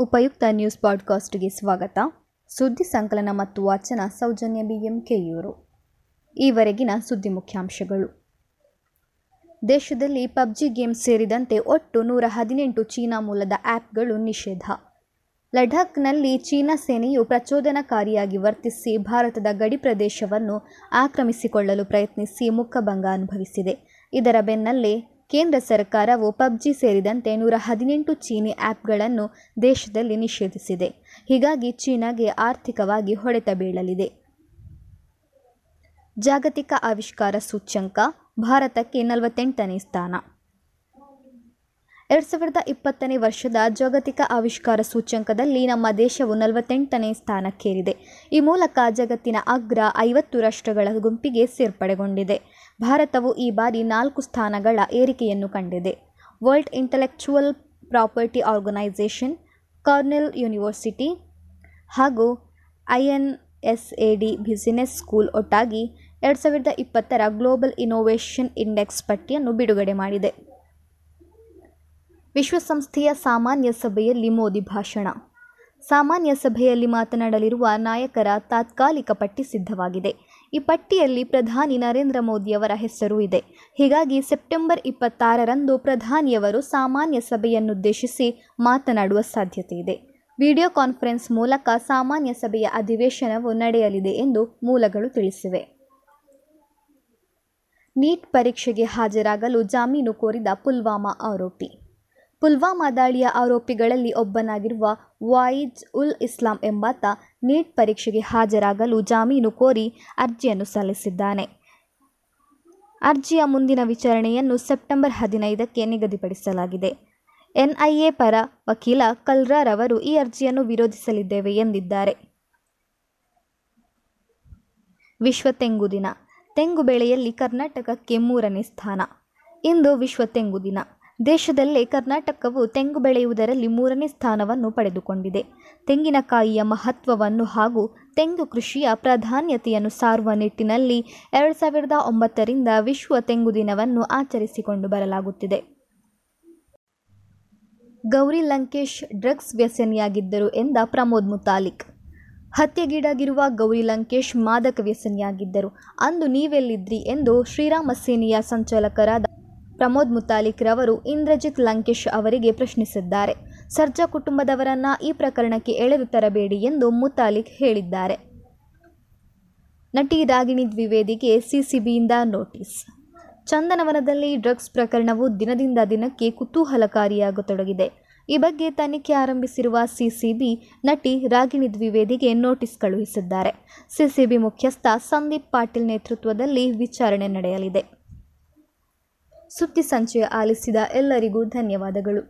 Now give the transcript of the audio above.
ಉಪಯುಕ್ತ ನ್ಯೂಸ್ ಪಾಡ್ಕಾಸ್ಟ್ಗೆ ಸ್ವಾಗತ. ಸುದ್ದಿ ಸಂಕಲನ ಮತ್ತು ವಾಚನ ಸೌಜನ್ಯ ಬಿಎಂ ಕೆಯೂರು ಈವರೆಗಿನ ಸುದ್ದಿ ಮುಖ್ಯಾಂಶಗಳು. ದೇಶದಲ್ಲಿ ಪಬ್ಜಿ ಗೇಮ್ ಸೇರಿದಂತೆ ಒಟ್ಟು ನೂರ ಹದಿನೆಂಟು ಚೀನಾ ಮೂಲದ ಆ್ಯಪ್ಗಳು ನಿಷೇಧ. ಲಡಾಖ್ನಲ್ಲಿ ಚೀನಾ ಸೇನೆಯು ಪ್ರಚೋದನಕಾರಿಯಾಗಿ ವರ್ತಿಸಿ ಭಾರತದ ಗಡಿ ಪ್ರದೇಶವನ್ನು ಆಕ್ರಮಿಸಿಕೊಳ್ಳಲು ಪ್ರಯತ್ನಿಸಿ ಮುಖಭಂಗ ಅನುಭವಿಸಿದೆ. ಇದರ ಬೆನ್ನಲ್ಲೇ ಕೇಂದ್ರ ಸರ್ಕಾರವು ಪಬ್ಜಿ ಸೇರಿದಂತೆ ನೂರ ಹದಿನೆಂಟು ಚೀನಿ ಆ್ಯಪ್ಗಳನ್ನು ದೇಶದಲ್ಲಿ ನಿಷೇಧಿಸಿದೆ. ಹೀಗಾಗಿ ಚೀನಾಗೆ ಆರ್ಥಿಕವಾಗಿ ಹೊಡೆತ ಬೀಳಲಿದೆ. ಜಾಗತಿಕ ಆವಿಷ್ಕಾರ ಸೂಚ್ಯಂಕ, ಭಾರತಕ್ಕೆ ನಲವತ್ತೆಂಟನೇ ಸ್ಥಾನ. ಎರಡು ಸಾವಿರದ ಇಪ್ಪತ್ತನೇ ವರ್ಷದ ಜಾಗತಿಕ ಆವಿಷ್ಕಾರ ಸೂಚ್ಯಂಕದಲ್ಲಿ ನಮ್ಮ ದೇಶವು ನಲವತ್ತೆಂಟನೇ ಸ್ಥಾನಕ್ಕೇರಿದೆ. ಈ ಮೂಲಕ ಜಗತ್ತಿನ ಅಗ್ರ ಐವತ್ತು ರಾಷ್ಟ್ರಗಳ ಗುಂಪಿಗೆ ಸೇರ್ಪಡೆಗೊಂಡಿದೆ. ಭಾರತವು ಈ ಬಾರಿ ನಾಲ್ಕು ಸ್ಥಾನಗಳ ಏರಿಕೆಯನ್ನು ಕಂಡಿದೆ. World Intellectual Property Organisation, Cornell University ಹಾಗೂ I N S A D business school ಒಟ್ಟಾಗಿ ಎರಡು ಸಾವಿರದ ಇಪ್ಪತ್ತರ ಗ್ಲೋಬಲ್ ಇನೋವೇಷನ್ ಇಂಡೆಕ್ಸ್ ಪಟ್ಟಿಯನ್ನು ಬಿಡುಗಡೆ ಮಾಡಿದೆ. ವಿಶ್ವಸಂಸ್ಥೆಯ ಸಾಮಾನ್ಯ ಸಭೆಯಲ್ಲಿ ಮೋದಿ ಭಾಷಣ. ಸಾಮಾನ್ಯ ಸಭೆಯಲ್ಲಿ ಮಾತನಾಡಲಿರುವ ನಾಯಕರ ತಾತ್ಕಾಲಿಕ ಪಟ್ಟಿ ಸಿದ್ಧವಾಗಿದೆ. ಈ ಪಟ್ಟಿಯಲ್ಲಿ ಪ್ರಧಾನಿ ನರೇಂದ್ರ ಮೋದಿಯವರ ಹೆಸರು ಇದೆ. ಹೀಗಾಗಿ ಸೆಪ್ಟೆಂಬರ್ ಇಪ್ಪತ್ತಾರರಂದು ಪ್ರಧಾನಿಯವರು ಸಾಮಾನ್ಯ ಸಭೆಯನ್ನುದ್ದೇಶಿಸಿ ಮಾತನಾಡುವ ಸಾಧ್ಯತೆ ಇದೆ. ವಿಡಿಯೋ ಕಾನ್ಫರೆನ್ಸ್ ಮೂಲಕ ಸಾಮಾನ್ಯ ಸಭೆಯ ಅಧಿವೇಶನವು ನಡೆಯಲಿದೆ ಎಂದು ಮೂಲಗಳು ತಿಳಿಸಿವೆ. ನೀಟ್ ಪರೀಕ್ಷೆಗೆ ಹಾಜರಾಗಲು ಜಾಮೀನು ಕೋರಿದ ಪುಲ್ವಾಮಾ ಆರೋಪಿ. ಪುಲ್ವಾಮಾ ದಾಳಿಯ ಆರೋಪಿಗಳಲ್ಲಿ ಒಬ್ಬನಾಗಿರುವ ವಾಯಿಜ್ ಉಲ್ ಇಸ್ಲಾಂ ಎಂಬಾತ ನೀಟ್ ಪರೀಕ್ಷೆಗೆ ಹಾಜರಾಗಲು ಜಾಮೀನು ಕೋರಿ ಅರ್ಜಿಯನ್ನು ಸಲ್ಲಿಸಿದ್ದಾನೆ. ಅರ್ಜಿಯ ಮುಂದಿನ ವಿಚಾರಣೆಯನ್ನು ಸೆಪ್ಟೆಂಬರ್ ಹದಿನೈದಕ್ಕೆ ನಿಗದಿಪಡಿಸಲಾಗಿದೆ. ಎನ್ಐಎ ಪರ ವಕೀಲ ಕಲ್ರಾರವರು ಈ ಅರ್ಜಿಯನ್ನು ವಿರೋಧಿಸಲಿದ್ದೇವೆ ಎಂದಿದ್ದಾರೆ. ವಿಶ್ವ ತೆಂಗು ದಿನ. ತೆಂಗು ಬೆಳೆಯಲ್ಲಿ ಕರ್ನಾಟಕಕ್ಕೆ ಮೂರನೇ ಸ್ಥಾನ. ಇಂದು ವಿಶ್ವ ತೆಂಗು ದಿನ. ದೇಶದಲ್ಲೇ ಕರ್ನಾಟಕವು ತೆಂಗು ಬೆಳೆಯುವುದರಲ್ಲಿ ಮೂರನೇ ಸ್ಥಾನವನ್ನು ಪಡೆದುಕೊಂಡಿದೆ. ತೆಂಗಿನಕಾಯಿಯ ಮಹತ್ವವನ್ನು ಹಾಗೂ ತೆಂಗು ಕೃಷಿಯ ಪ್ರಾಧಾನ್ಯತೆಯನ್ನು ಸಾರುವ ನಿಟ್ಟಿನಲ್ಲಿ ಎರಡು ಸಾವಿರದ ಒಂಬತ್ತರಿಂದ ವಿಶ್ವ ತೆಂಗು ದಿನವನ್ನು ಆಚರಿಸಿಕೊಂಡು ಬರಲಾಗುತ್ತಿದೆ. ಗೌರಿ ಲಂಕೇಶ್ ಡ್ರಗ್ಸ್ ವ್ಯಸನಿಯಾಗಿದ್ದರು ಎಂದ ಪ್ರಮೋದ್ ಮುತಾಲಿಕ್. ಹತ್ಯೆಗೀಡಾಗಿರುವ ಗೌರಿ ಲಂಕೇಶ್ ಮಾದಕ ವ್ಯಸನಿಯಾಗಿದ್ದರು. ಅಂದು ನೀವೆಲ್ಲಿದ್ರಿ ಎಂದು ಶ್ರೀರಾಮ ಸೇನೆಯ ಸಂಚಾಲಕರಾದ ಪ್ರಮೋದ್ ಮುತಾಲಿಕ್ ರವರು ಇಂದ್ರಜಿತ್ ಲಂಕೇಶ್ ಅವರಿಗೆ ಪ್ರಶ್ನಿಸಿದ್ದಾರೆ. ಸರ್ಜಾ ಕುಟುಂಬದವರನ್ನ ಈ ಪ್ರಕರಣಕ್ಕೆ ಎಳೆದು ತರಬೇಡಿ ಎಂದು ಮುತಾಲಿಕ್ ಹೇಳಿದ್ದಾರೆ. ನಟಿ ರಾಗಿಣಿ ದ್ವಿವೇದಿಗೆ ಸಿಸಿಬಿಯಿಂದ ನೋಟಿಸ್. ಚಂದನವನದಲ್ಲಿ ಡ್ರಗ್ಸ್ ಪ್ರಕರಣವು ದಿನದಿಂದ ದಿನಕ್ಕೆ ಕುತೂಹಲಕಾರಿಯಾಗತೊಡಗಿದೆ. ಈ ಬಗ್ಗೆ ತನಿಖೆ ಆರಂಭಿಸಿರುವ ಸಿಸಿಬಿ, ನಟಿ ರಾಗಿಣಿ ದ್ವಿವೇದಿಗೆ ನೋಟಿಸ್ ಕಳುಹಿಸಿದ್ದಾರೆ. ಸಿಸಿಬಿ ಮುಖ್ಯಸ್ಥ ಸಂದೀಪ್ ಪಾಟೀಲ್ ನೇತೃತ್ವದಲ್ಲಿ ವಿಚಾರಣೆ ನಡೆಯಲಿದೆ. ಸುದ್ದಿ ಸಂಚಯ ಆಲಿಸಿದ ಎಲ್ಲರಿಗೂ ಧನ್ಯವಾದಗಳು.